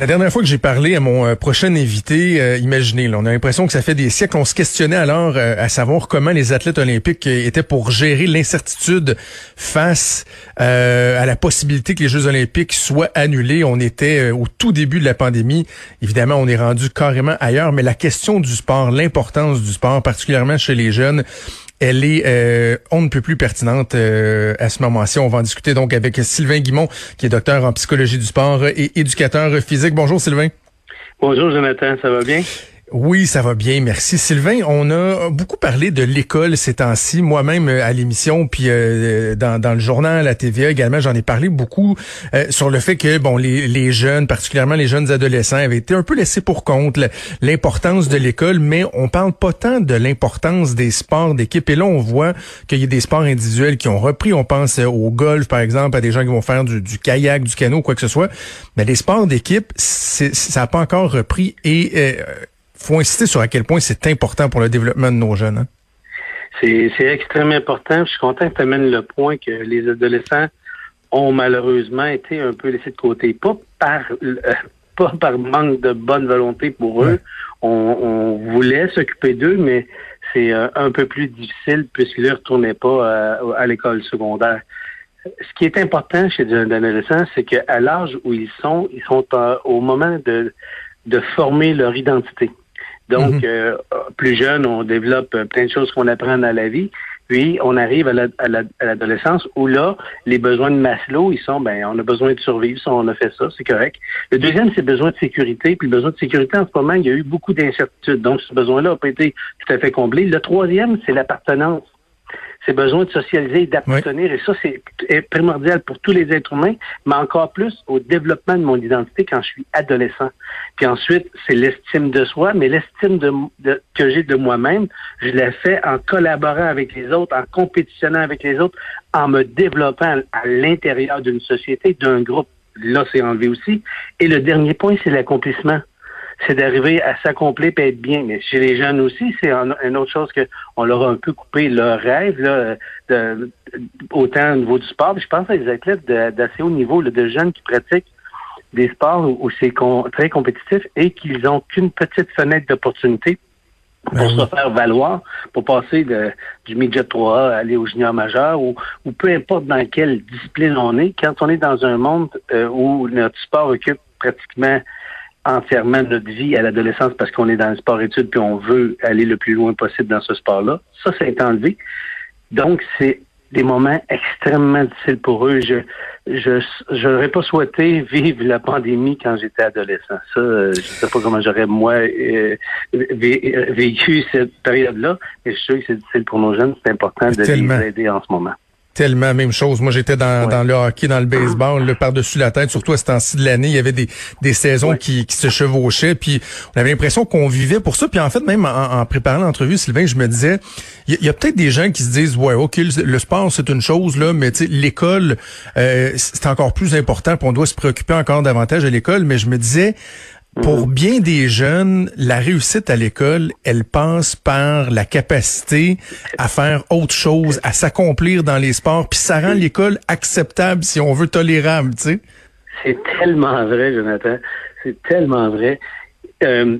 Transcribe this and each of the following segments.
La dernière fois que j'ai parlé à mon euh, prochain invité, euh, imaginez, là, on a l'impression que ça fait des siècles qu'on se questionnait alors euh, à savoir comment les athlètes olympiques étaient pour gérer l'incertitude face à la possibilité que les Jeux olympiques soient annulés. On était au tout début de la pandémie. Évidemment, on est rendu carrément ailleurs, mais la question du sport, l'importance du sport, particulièrement chez les jeunes, elle est euh, on ne peut plus pertinente euh, à ce moment-ci. On va en discuter donc avec Sylvain Guimont, qui est docteur en psychologie du sport et éducateur physique. Bonjour Sylvain. Bonjour Jonathan, ça va bien? Oui, ça va bien, merci. Sylvain, on a beaucoup parlé de l'école ces temps-ci, moi-même euh, à l'émission, puis euh, dans, dans, le journal, la TVA également, j'en ai parlé beaucoup euh, sur le fait que bon, les, jeunes, particulièrement les jeunes adolescents, avaient été un peu laissés pour compte, l'importance de l'école, mais on parle pas tant de l'importance des sports d'équipe. Et là, on voit qu'il y a des sports individuels qui ont repris. On pense au golf, par exemple, à des gens qui vont faire du, du kayak, du canot, quoi que ce soit. Mais les sports d'équipe, ça n'a pas encore repris. Et faut insister sur à quel point c'est important pour le développement de nos jeunes. Hein? C'est extrêmement important. Je suis content que tu amènes le point que les adolescents ont malheureusement été un peu laissés de côté. Pas par euh, pas par manque de bonne volonté pour eux. On, on, voulait s'occuper d'eux, mais c'est euh, un peu plus difficile puisqu'ils ne retournaient pas euh, à, l'école secondaire. Ce qui est important chez les adolescents, c'est qu'à l'âge où ils sont, ils sont au moment de, de former leur identité. Donc, mhm. euh, plus jeune, on développe plein de choses qu'on apprend à la vie. Puis, on arrive à l'adolescence où là, les besoins de Maslow, ils sont, ben, on a besoin de survivre, ça, on a fait ça, c'est correct. Le deuxième, c'est besoin de sécurité. Puis, le besoin de sécurité, en ce moment, il y a eu beaucoup d'incertitudes. Donc, ce besoin-là n'a pas été tout à fait comblé. Le troisième, c'est l'appartenance c'est besoin de socialiser et d'appartenir. Et ça, c'est primordial pour tous les êtres humains, mais encore plus au développement de mon identité quand je suis adolescent. Puis ensuite, c'est l'estime de soi, mais l'estime de, que j'ai de moi-même, je la fais en collaborant avec les autres, en compétitionnant avec les autres, en me développant à l'intérieur d'une société, d'un groupe. Là, c'est enlevé aussi. Et le dernier point, c'est l'accomplissement c'est d'arriver à s'accomplir et être bien. Mais chez les jeunes aussi, c'est une autre chose que on leur a un peu coupé leur rêve, là, de, autant au niveau du sport. je pense à des athlètes d'assez haut niveau, de jeunes qui pratiquent des sports où, c'est très compétitif et qu'ils n'ont qu'une petite fenêtre d'opportunité pour ben se faire valoir, pour passer de, du midget 3A à aller au junior majeur ou, ou peu importe dans quelle discipline on est, quand on est dans un monde euh, où notre sport occupe pratiquement entièrement notre vie à l'adolescence parce qu'on est dans le sport-études puis on veut aller le plus loin possible dans ce sport-là. Ça, c'est enlevé. Donc, c'est des moments extrêmement difficiles pour eux. Je je j'aurais pas souhaité vivre la pandémie quand j'étais adolescent. Ça, euh, je sais pas comment j'aurais moi euh, vécu cette période-là, mais je suis sûr que c'est difficile pour nos jeunes. C'est important de les aider en ce moment tellement même chose. Moi, j'étais dans, dans le hockey, dans le baseball, le par-dessus la tête, surtout à ce temps-ci de l'année. Il y avait des, des saisons qui, qui se chevauchaient, puis on avait l'impression qu'on vivait pour ça. Puis en fait, même en, préparant l'entrevue, Sylvain, je me disais, il y, a, peut-être des gens qui se disent, ouais, ok, le, sport, c'est une chose, là, mais l'école, euh, c'est encore plus important, puis on doit se préoccuper encore davantage de l'école. Mais je me disais, pour mhm. bien des jeunes, la réussite à l'école, elle passe par la capacité à faire autre chose, à s'accomplir dans les sports, puis ça rend l'école acceptable, si on veut, tolérable, tu sais. C'est tellement vrai, Jonathan. C'est tellement vrai. Euh,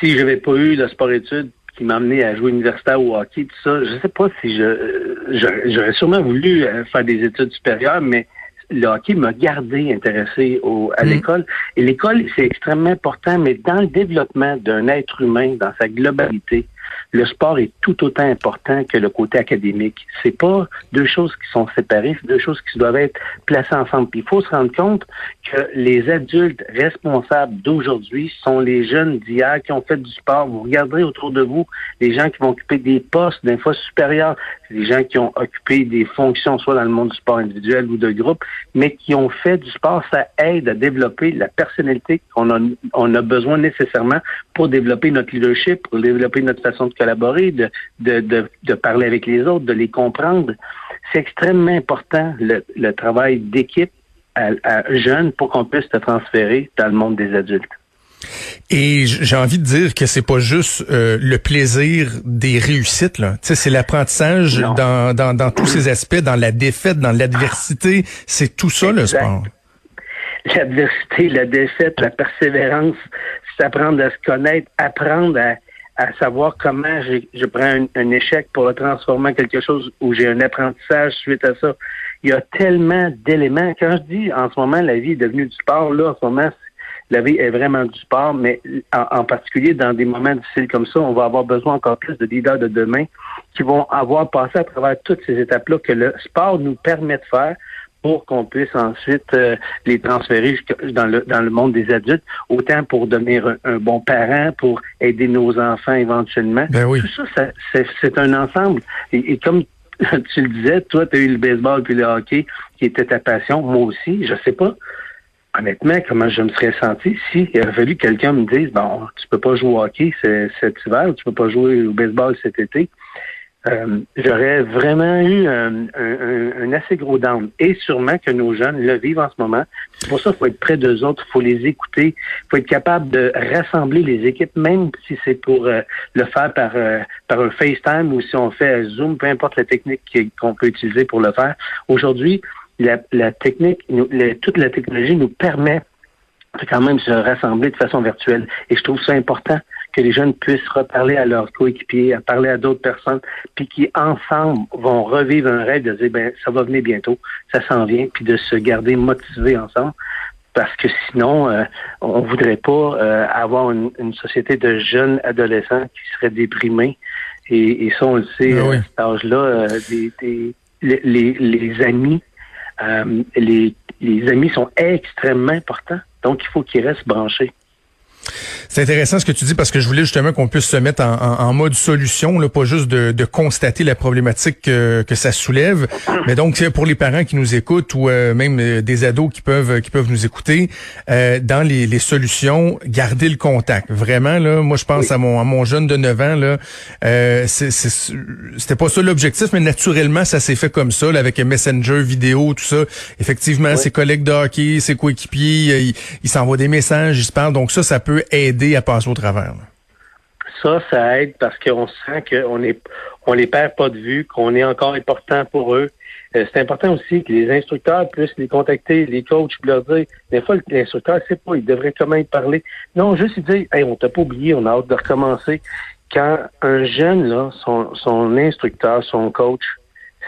si je n'avais pas eu le sport-études qui m'a amené à jouer universitaire au hockey, tout ça, je sais pas si je j'aurais sûrement voulu euh, faire des études supérieures, mais le hockey m'a gardé intéressé au, à mm. l'école. Et l'école, c'est extrêmement important, mais dans le développement d'un être humain, dans sa globalité, le sport est tout autant important que le côté académique. C'est pas deux choses qui sont séparées, c'est deux choses qui doivent être placées ensemble. Puis il faut se rendre compte que les adultes responsables d'aujourd'hui sont les jeunes d'hier qui ont fait du sport. Vous regardez autour de vous les gens qui vont occuper des postes d'un fois supérieurs, les gens qui ont occupé des fonctions soit dans le monde du sport individuel ou de groupe, mais qui ont fait du sport. Ça aide à développer la personnalité qu'on a, on a besoin nécessairement pour développer notre leadership, pour développer notre façon de collaborer, de, de, de, parler avec les autres, de les comprendre. C'est extrêmement important le, le travail d'équipe à, à jeunes pour qu'on puisse se transférer dans le monde des adultes. Et j'ai envie de dire que c'est pas juste euh, le plaisir des réussites là. c'est l'apprentissage dans, dans, dans, tous ces aspects, dans la défaite, dans l'adversité. C'est tout ça le sport. L'adversité, la défaite, la persévérance, c'est apprendre à se connaître, apprendre à, à savoir comment je prends un, échec pour le transformer en quelque chose où j'ai un apprentissage suite à ça. Il y a tellement d'éléments. Quand je dis en ce moment la vie est devenue du sport, là, en ce moment, la vie est vraiment du sport, mais en, particulier dans des moments difficiles comme ça, on va avoir besoin encore plus de leaders de demain qui vont avoir passé à travers toutes ces étapes-là que le sport nous permet de faire pour qu'on puisse ensuite euh, les transférer dans le dans le monde des adultes, autant pour devenir un, bon parent, pour aider nos enfants éventuellement. Ben oui. Tout ça, c'est un ensemble. Et, et comme tu le disais, toi, tu as eu le baseball puis le hockey qui était ta passion. Moi aussi, je sais pas honnêtement, comment je me serais senti si il aurait fallu que quelqu'un me dise bon, tu peux pas jouer au hockey cet hiver, tu peux pas jouer au baseball cet été. Euh, j'aurais vraiment eu un, assez gros down. Et sûrement que nos jeunes le vivent en ce moment. C'est pour ça qu'il faut être près d'eux autres, il faut les écouter, il faut être capable de rassembler les équipes, même si c'est pour euh, le faire par, euh, par un FaceTime ou si on fait Zoom, peu importe la technique qu'on peut utiliser pour le faire. Aujourd'hui, la, technique, toute la technologie nous permet de quand même se rassembler de façon virtuelle. Et je trouve ça important que les jeunes puissent reparler à leurs coéquipiers, à parler à d'autres personnes, puis qui ensemble vont revivre un rêve de dire ben ça va venir bientôt, ça s'en vient, puis de se garder motivés ensemble. Parce que sinon, euh, on voudrait pas euh, avoir une, société de jeunes adolescents qui seraient déprimés. Et, ça, on le sait, ben à cet âge-là, euh, les, les amis euh, les, les amis sont extrêmement importants. Donc, il faut qu'ils restent branchés. C'est intéressant ce que tu dis parce que je voulais justement qu'on puisse se mettre en, mode solution, là, pas juste de, constater la problématique que, ça soulève, mais donc pour les parents qui nous écoutent ou euh, même euh, des ados qui peuvent qui peuvent nous écouter, euh, dans les, solutions, garder le contact. Vraiment là, moi je pense à mon à mon jeune de 9 ans là, c'était pas ça l'objectif, mais naturellement ça s'est fait comme ça, là, avec Messenger, vidéo, tout ça. Effectivement, ses collègues de hockey, ses coéquipiers, ils s'envoient des messages, ils se parlent, donc ça ça peut aider à passer au travers? Ça, ça aide parce qu'on sent qu'on est, on les perd pas de vue, qu'on est encore important pour eux. Euh, c'est important aussi que les instructeurs puissent les contacter, les coachs, leur dire, des fois, l'instructeur ne sait pas, il devrait comment y parler. Non, juste dire, hey, on t'a pas oublié, on a hâte de recommencer. Quand un jeune, là, son, son instructeur, son coach,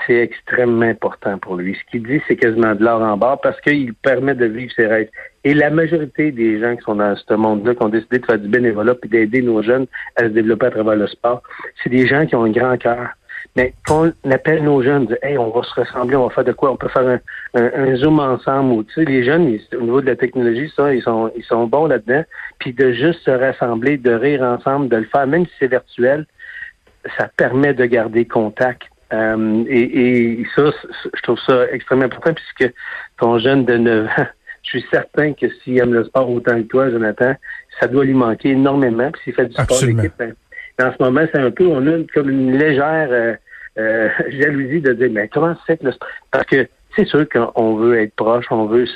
c'est extrêmement important pour lui. Ce qu'il dit, c'est quasiment de l'or en bas parce qu'il permet de vivre ses rêves. Et la majorité des gens qui sont dans ce monde-là, qui ont décidé de faire du bénévolat puis d'aider nos jeunes à se développer à travers le sport, c'est des gens qui ont un grand cœur. Mais quand on appelle nos jeunes, hey, on va se ressembler, on va faire de quoi? On peut faire un, zoom ensemble. Tu sais, les jeunes, au niveau de la technologie, ça, ils sont, ils sont bons là-dedans. Puis de juste se rassembler, de rire ensemble, de le faire, même si c'est virtuel, ça permet de garder contact. Euh, et, et, ça, je trouve ça extrêmement important puisque ton jeune de 9 ans, je suis certain que s'il aime le sport autant que toi, Jonathan, ça doit lui manquer énormément. Puis s'il fait du sport d'équipe, ben, en ce moment, c'est un peu, on a comme une légère euh, euh, jalousie de dire, mais comment c'est que le sport? Parce que c'est sûr qu'on veut être proche, on veut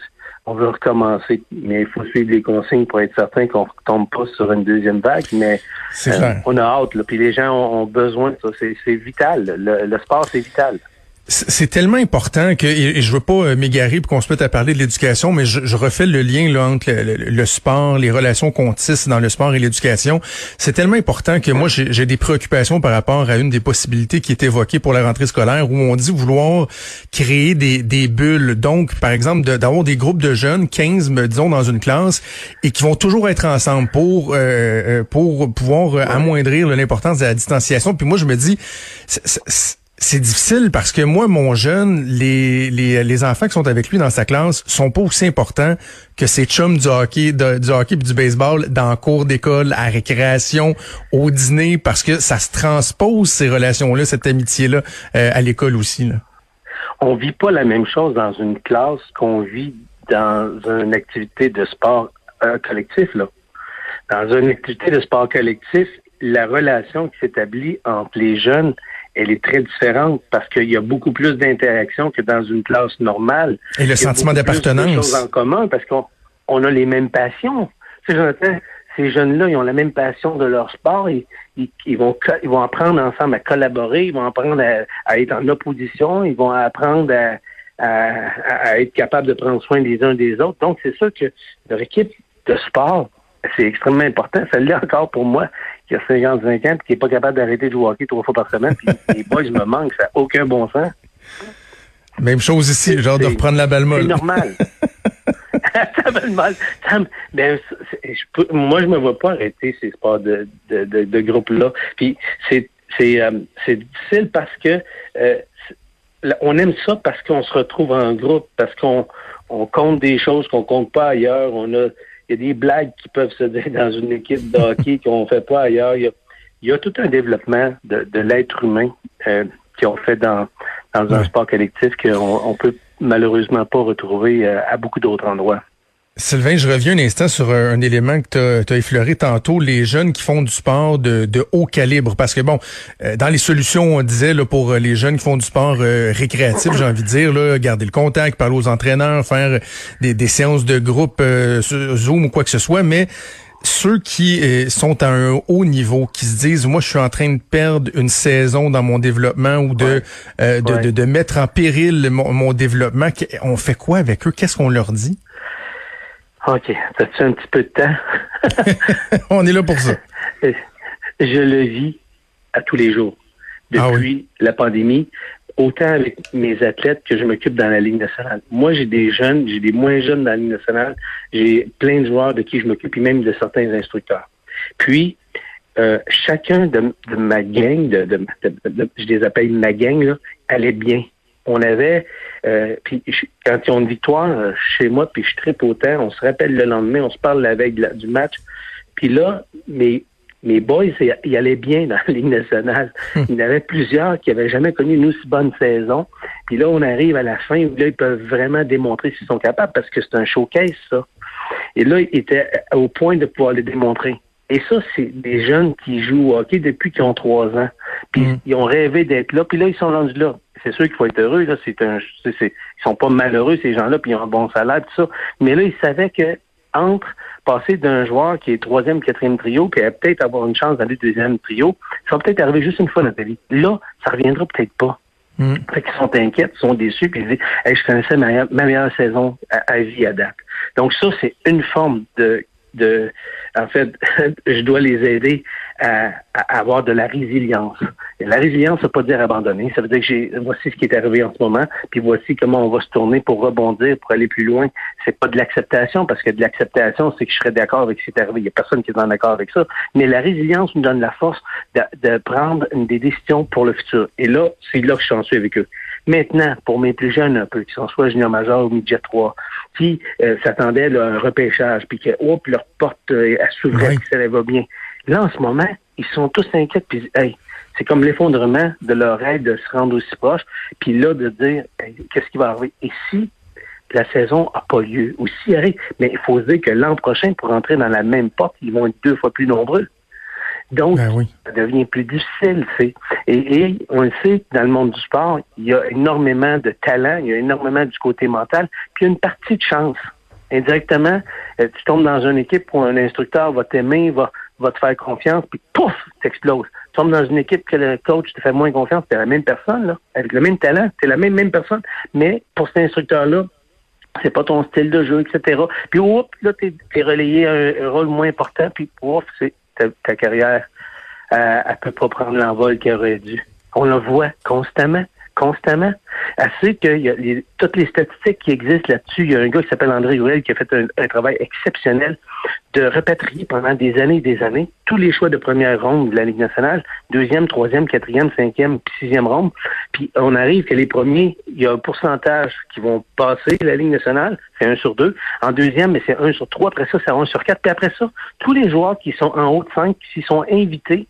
on veut recommencer, mais il faut suivre les consignes pour être certain qu'on ne tombe pas sur une deuxième vague. Mais euh, on a hâte, là, puis les gens ont, besoin de ça. C'est vital. Le, le sport, c'est vital. C'est tellement important que, et je veux pas euh, m'égarer pour qu'on se mette à parler de l'éducation, mais je, refais le lien là, entre le, sport, les relations qu'on tisse dans le sport et l'éducation. C'est tellement important que moi, j'ai des préoccupations par rapport à une des possibilités qui est évoquée pour la rentrée scolaire, où on dit vouloir créer des, des bulles. Donc, par exemple, d'avoir des groupes de jeunes, 15, disons, dans une classe, et qui vont toujours être ensemble pour, euh, euh, pour pouvoir amoindrir l'importance de la distanciation. Puis moi, je me dis, c'est difficile parce que moi, mon jeune, les, les, les, enfants qui sont avec lui dans sa classe sont pas aussi importants que ces chums du hockey, du hockey et du baseball dans cours d'école, à récréation, au dîner, parce que ça se transpose ces relations-là, cette amitié-là, euh, à l'école aussi. Là. On vit pas la même chose dans une classe qu'on vit dans une activité de sport euh, collectif. Là. Dans une activité de sport collectif, la relation qui s'établit entre les jeunes elle est très différente parce qu'il y a beaucoup plus d'interaction que dans une classe normale. Et le sentiment d'appartenance. choses en commun parce qu'on on a les mêmes passions. Tu sais, ces jeunes-là, ils ont la même passion de leur sport. et ils, vont, ils vont apprendre ensemble à collaborer, ils vont apprendre à, être en opposition, ils vont apprendre à, à, être capables de prendre soin des uns des autres. Donc, c'est ça que leur équipe de sport, c'est extrêmement important. Ça l'est encore pour moi, qui a 55 ans et qui n'est pas capable d'arrêter de jouer au hockey trois fois par semaine. Puis les boys me manquent, ça n'a aucun bon sens. Même chose ici, genre de reprendre la balle molle. C'est normal. ça va mal. Ben, moi, je me vois pas arrêter ces sports de, de, de, groupe-là. Puis c'est c'est euh, difficile parce que euh, on aime ça parce qu'on se retrouve en groupe, parce qu'on on compte des choses qu'on compte pas ailleurs. On a il y a des blagues qui peuvent se dire dans une équipe de hockey qu'on ne fait pas ailleurs. Il y, a, tout un développement de, l'être humain euh, qu'on fait dans, dans un sport collectif qu'on ne peut malheureusement pas retrouver euh, à beaucoup d'autres endroits. Sylvain, je reviens un instant sur un, élément que tu as, effleuré tantôt, les jeunes qui font du sport de, haut calibre. Parce que bon, euh, dans les solutions, on disait là, pour euh, les jeunes qui font du sport euh, récréatif, j'ai envie de dire, là, garder le contact, parler aux entraîneurs, faire des, séances de groupe Zoom ou quoi que ce soit, mais ceux qui sont à un haut niveau, qui se disent, moi, je suis en train de perdre une saison dans mon développement ou de, de, de, mettre en péril mon, mon développement, on fait quoi avec eux? Qu'est-ce qu'on leur dit? OK. As-tu un petit peu de temps? On est là pour ça. Je le vis à tous les jours. Ah depuis la pandémie, autant avec mes athlètes que je m'occupe dans la Ligue nationale. Moi, j'ai des jeunes, j'ai des moins jeunes dans la Ligue nationale. J'ai plein de joueurs de qui je m'occupe, et même de certains instructeurs. Puis, euh, chacun de, ma gang, de, je les appelle ma gang, là, allait bien on avait, euh, puis quand ils ont une victoire euh, chez moi, puis je tripe autant, on se rappelle le lendemain, on se parle la veille du match. Puis là, mes, mes boys, ils allaient bien dans la Ligue nationale. Hmm. Il y en avait plusieurs qui n'avaient jamais connu une aussi bonne saison. Puis là, on arrive à la fin où là, ils peuvent vraiment démontrer s'ils sont capables parce que c'est un showcase, ça. Et là, ils étaient au point de pouvoir le démontrer. Et ça, c'est des jeunes qui jouent au hockey depuis qu'ils ont trois ans. Puis hmm. ils ont rêvé d'être là. Puis là, ils sont rendus là c'est sûr qu'il faut être heureux. Là, c'est un, c'est, ils sont pas malheureux ces gens-là, puis ils ont un bon salaire, tout ça. Mais là, ils savaient que entre passer d'un joueur qui est troisième, quatrième trio, puis peut-être avoir une chance d'aller deuxième trio, ça va peut-être arriver juste une fois dans ta vie. Là, ça reviendra peut-être pas. Mm. Fait qu'ils sont inquiets, ils sont déçus, puis ils disent hey, je connaissais ma, meilleure saison à, à vie à date. Donc ça, c'est une forme de de, en fait, je dois les aider à, avoir de la résilience. Et la résilience, ça veut pas dire abandonner. Ça veut dire que j'ai, voici ce qui est arrivé en ce moment, puis voici comment on va se tourner pour rebondir, pour aller plus loin. C'est pas de l'acceptation, parce que de l'acceptation, c'est que je serais d'accord avec ce qui est arrivé. Il y a personne qui est en accord avec ça. Mais la résilience nous donne la force de, de prendre des décisions pour le futur. Et là, c'est là que je suis avec eux. Maintenant, pour mes plus jeunes un peu, qui sont soit junior major ou midget 3, qui euh, s'attendaient à un repêchage, puis que hop, leur porte euh, s'ouvrait, puis ça va bien. Là, en ce moment, ils sont tous inquiets, puis hey, c'est comme l'effondrement de leur rêve de se rendre aussi proche, puis là, de dire qu'est-ce qui va arriver? Et si la saison n'a pas lieu, ou si mais il faut se dire que l'an prochain, pour entrer dans la même porte, ils vont être deux fois plus nombreux. Donc, ben ça devient plus difficile. Et, et on le sait, dans le monde du sport, il y a énormément de talent, il y a énormément du côté mental, puis il y a une partie de chance. Indirectement, euh, tu tombes dans une équipe où un instructeur va t'aimer, va, va te faire confiance, puis pouf, t'exploses. tombes dans une équipe que le coach te fait moins confiance, t'es la même personne, là, avec le même talent, t'es la même, même personne. Mais pour cet instructeur-là, c'est pas ton style de jeu, etc. Puis, oups, là, t'es es relayé un, rôle moins important, puis, ouf, c'est ta, carrière, euh, elle peut pas prendre l'envol qu'elle aurait dû. On le voit constamment constamment. Assez que y a toutes les statistiques qui existent là-dessus. Il y a un gars qui s'appelle André Huel qui a fait un, travail exceptionnel de repatrier pendant des années et des années tous les choix de première ronde de la Ligue nationale, deuxième, troisième, quatrième, cinquième, puis sixième ronde. Puis on arrive que les premiers, il y a un pourcentage qui vont passer la Ligue nationale, c'est un sur deux. En deuxième, mais c'est un sur trois. Après ça, c'est un sur quatre. Puis après ça, tous les joueurs qui sont en haut de cinq, s'ils sont invités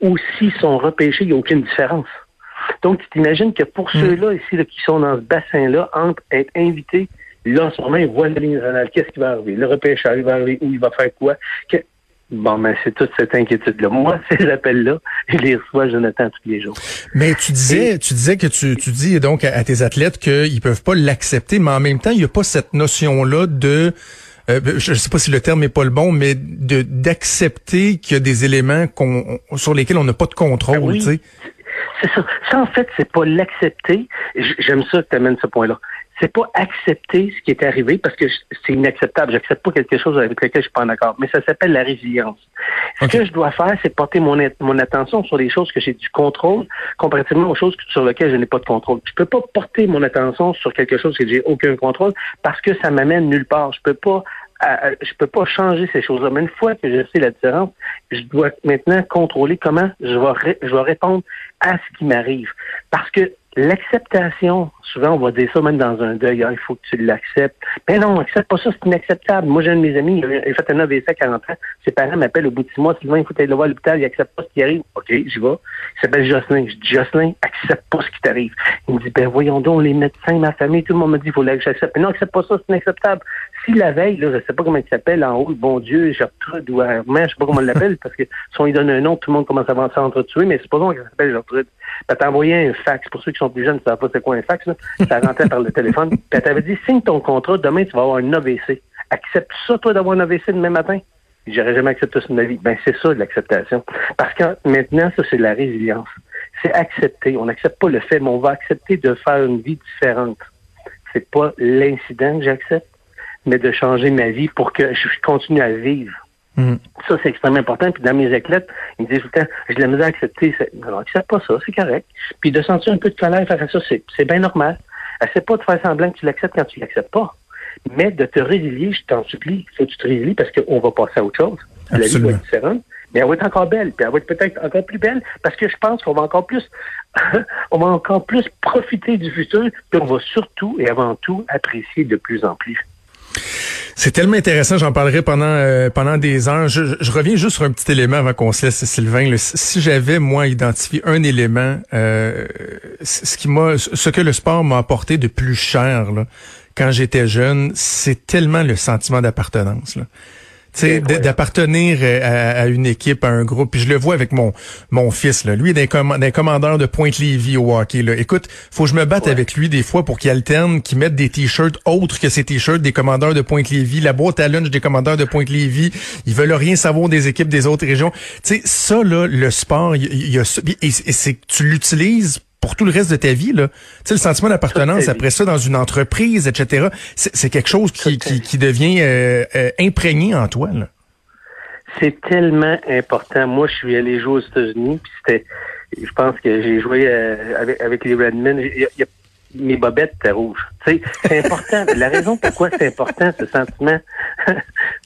ou s'ils sont repêchés, il n'y a aucune différence. Donc, tu t'imagines que pour hmm. ceux-là ici qui sont dans ce bassin-là, entre être invités, là, en ce moment, ils voient la ligne. Qu'est-ce qui va arriver? Le repêchage, il va arriver où? Il va faire quoi? Bon, ben, c'est toute cette inquiétude-là. Moi, ces appels-là, je les reçois, Jonathan, tous les jours. Mais tu disais, tu disais que tu, tu dis donc à, tes athlètes qu'ils peuvent pas l'accepter, mais en même temps, il n'y a pas cette notion-là de euh, je ne sais pas si le terme est pas le bon, mais de d'accepter qu'il y a des éléments qu'on sur lesquels on n'a pas de contrôle. Ben oui. C'est ça. Ça, en fait, c'est pas l'accepter. J'aime ça que tu amènes ce point-là. C'est pas accepter ce qui est arrivé parce que c'est inacceptable. J'accepte pas quelque chose avec lequel je suis pas d'accord. Mais ça s'appelle la résilience. Ce que je dois faire, c'est porter mon, mon attention sur les choses que j'ai du contrôle comparativement aux choses sur lesquelles je n'ai pas de contrôle. Je peux pas porter mon attention sur quelque chose que j'ai aucun contrôle parce que ça m'amène nulle part. Je peux pas je peux pas changer ces choses-là. Mais une fois que je sais la différence, je dois maintenant contrôler comment je vais, je vais répondre à ce qui m'arrive. Parce que L'acceptation, souvent on va dire ça même dans un deuil, ah, il faut que tu l'acceptes. Mais non, accepte pas ça, c'est inacceptable. Moi, j'ai un de mes amis, il a fait un AVC à 40 ans, ses parents m'appellent au bout de six mois, Sylvain, il faut aller le voir à l'hôpital, il accepte pas ce qui arrive. OK, j'y vais. Il s'appelle Jocelyn. Je dis, Jocelyn, accepte pas ce qui t'arrive. Il me dit, ben voyons donc, les médecins, ma famille, tout le monde me dit, il faut que j'accepte. Mais non, accepte pas ça, c'est inacceptable. Si la veille, là, je sais pas comment il s'appelle en haut, bon Dieu, Gertrude ou Armand, je sais pas comment on l'appelle, parce que si on lui donne un nom, tout le monde commence à avancer entre tuer, mais c'est pas qu'il s'appelle Gertrude. Ben, t'as envoyé un fax. Pour ceux qui sont plus jeunes, tu savent pas c'est quoi un fax, là. Ça rentrait par le téléphone. Puis elle t'avait dit, signe ton contrat, demain, tu vas avoir un AVC. Accepte ça, toi, d'avoir un AVC demain matin? J'aurais jamais accepté ça de ma vie. Ben, c'est ça, l'acceptation. Parce que maintenant, ça, c'est la résilience. C'est accepter. On n'accepte pas le fait, mais on va accepter de faire une vie différente. C'est pas l'incident que j'accepte, mais de changer ma vie pour que je continue à vivre. Mm. Ça, c'est extrêmement important. Puis dans mes éclettes, ils me disent tout le temps, je l'ai à accepter. Non, accepte pas ça, c'est correct. Puis de sentir un peu de colère face à ça, c'est bien normal. Essaie pas de faire semblant que tu l'acceptes quand tu l'acceptes pas. Mais de te résilier, je t'en supplie, faut que tu te résilies parce qu'on va passer à autre chose. La vie va être différente. Mais elle va être encore belle, puis elle va être peut-être encore plus belle, parce que je pense qu'on va encore plus, on va encore plus profiter du futur, puis on va surtout et avant tout apprécier de plus en plus. C'est tellement intéressant, j'en parlerai pendant euh, pendant des heures. Je, reviens juste sur un petit élément avant qu'on se laisse, Sylvain. si j'avais moi identifié un élément, euh, ce qui m'a, ce que le sport m'a apporté de plus cher quand j'étais jeune, c'est tellement le sentiment d'appartenance d'appartenir euh, à, une équipe, à un groupe. Puis je le vois avec mon mon fils. Là. Lui, il est un, commandeur de Pointe-Lévis au hockey. Là. Écoute, faut que je me batte avec lui des fois pour qu'il alterne, qu'il mette des t-shirts autres que ses t-shirts des commandeurs de Pointe-Lévis, la boîte à lunch des commandeurs de Pointe-Lévis. Ils veulent rien savoir des équipes des autres régions. Tu sais, ça, là, le sport, il y, a et, tu l'utilises pour tout le reste de ta vie. Là. Tu sais, le sentiment d'appartenance, après ça, dans une entreprise, etc., c'est quelque chose qui, qui, devient euh, euh, imprégné en toi. C'est tellement important. Moi, je suis allé jouer aux États-Unis, puis c'était, je pense que j'ai joué euh, avec, avec les Redmen. Il y a, mes bobettes étaient rouges. C'est important. La raison pourquoi c'est important, ce sentiment,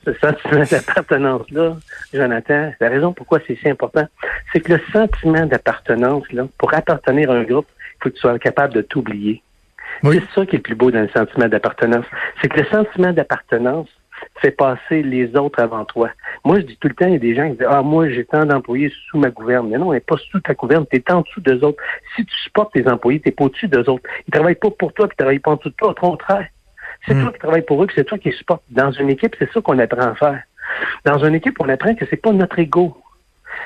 ce sentiment d'appartenance-là, Jonathan, la raison pourquoi c'est si important, c'est que le sentiment d'appartenance, là, pour appartenir à un groupe, il faut que tu sois capable de t'oublier. C'est ça qui est le plus beau dans le sentiment d'appartenance. C'est que le sentiment d'appartenance, fais passer les autres avant toi. Moi, je dis tout le temps, il y a des gens qui disent, ah, moi, j'ai tant d'employés sous ma gouverne. Mais non, n'est pas sous ta gouverne, tu es en dessous d'eux autres. Si tu supportes tes employés, tu n'es pas au-dessus d'eux autres. Ils travaillent pas pour toi, puis ils travaillent pas en dessous de toi. Au contraire. C'est hmm. toi qui travailles pour eux, c'est toi qui les supportes. Dans une équipe, c'est ça qu'on apprend à faire. Dans une équipe, on apprend que c'est pas notre ego.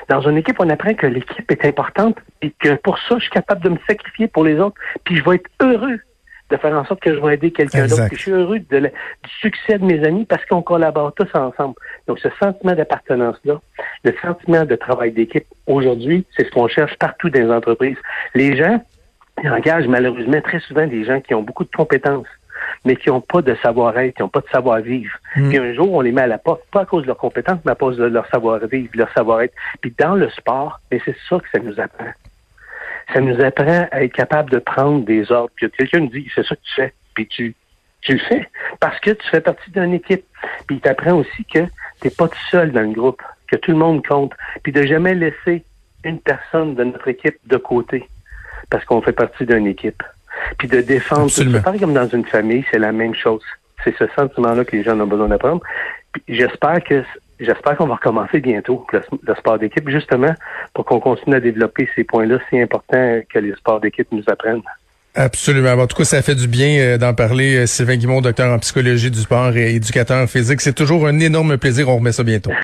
Dans une équipe, on apprend que l'équipe est importante et que pour ça, je suis capable de me sacrifier pour les autres, puis je vais être heureux de faire en sorte que je vais aider quelqu'un d'autre. Je suis heureux de du succès de mes amis parce qu'on collabore tous ensemble. Donc, ce sentiment d'appartenance-là, Le sentiment de travail d'équipe, aujourd'hui, c'est ce qu'on cherche partout dans les entreprises. Les gens, ils engagent malheureusement très souvent des gens qui ont beaucoup de compétences mais qui n'ont pas de savoir-être, qui n'ont pas de savoir-vivre. Mm. Puis un jour, on les met à la porte, pas à cause de leurs compétences, mais à cause de leur savoir-vivre, leur savoir-être. Puis dans le sport, mais c'est ça que ça nous apprend. Ça nous apprend à être capable de prendre des ordres. Puis quelqu'un nous dit, c'est ça que tu fais. Puis tu, tu le fais parce que tu fais partie d'une équipe. Puis il t'apprend aussi que tu n'es pas tout seul dans le groupe, que tout le monde compte. Puis de jamais laisser une personne de notre équipe de côté parce qu'on fait partie d'une équipe puis de défendre. C'est pareil comme dans une famille, c'est la même chose. C'est ce sentiment-là que les gens ont besoin d'apprendre. J'espère que j'espère qu'on va recommencer bientôt le, sport d'équipe, justement pour qu'on continue à développer ces points-là si importants que les sports d'équipe nous apprennent. Absolument. En tout cas, ça fait du bien euh, d'en parler. Euh, Sylvain Guimond, docteur en psychologie du sport et éducateur physique. C'est toujours un énorme plaisir. On remet ça bientôt.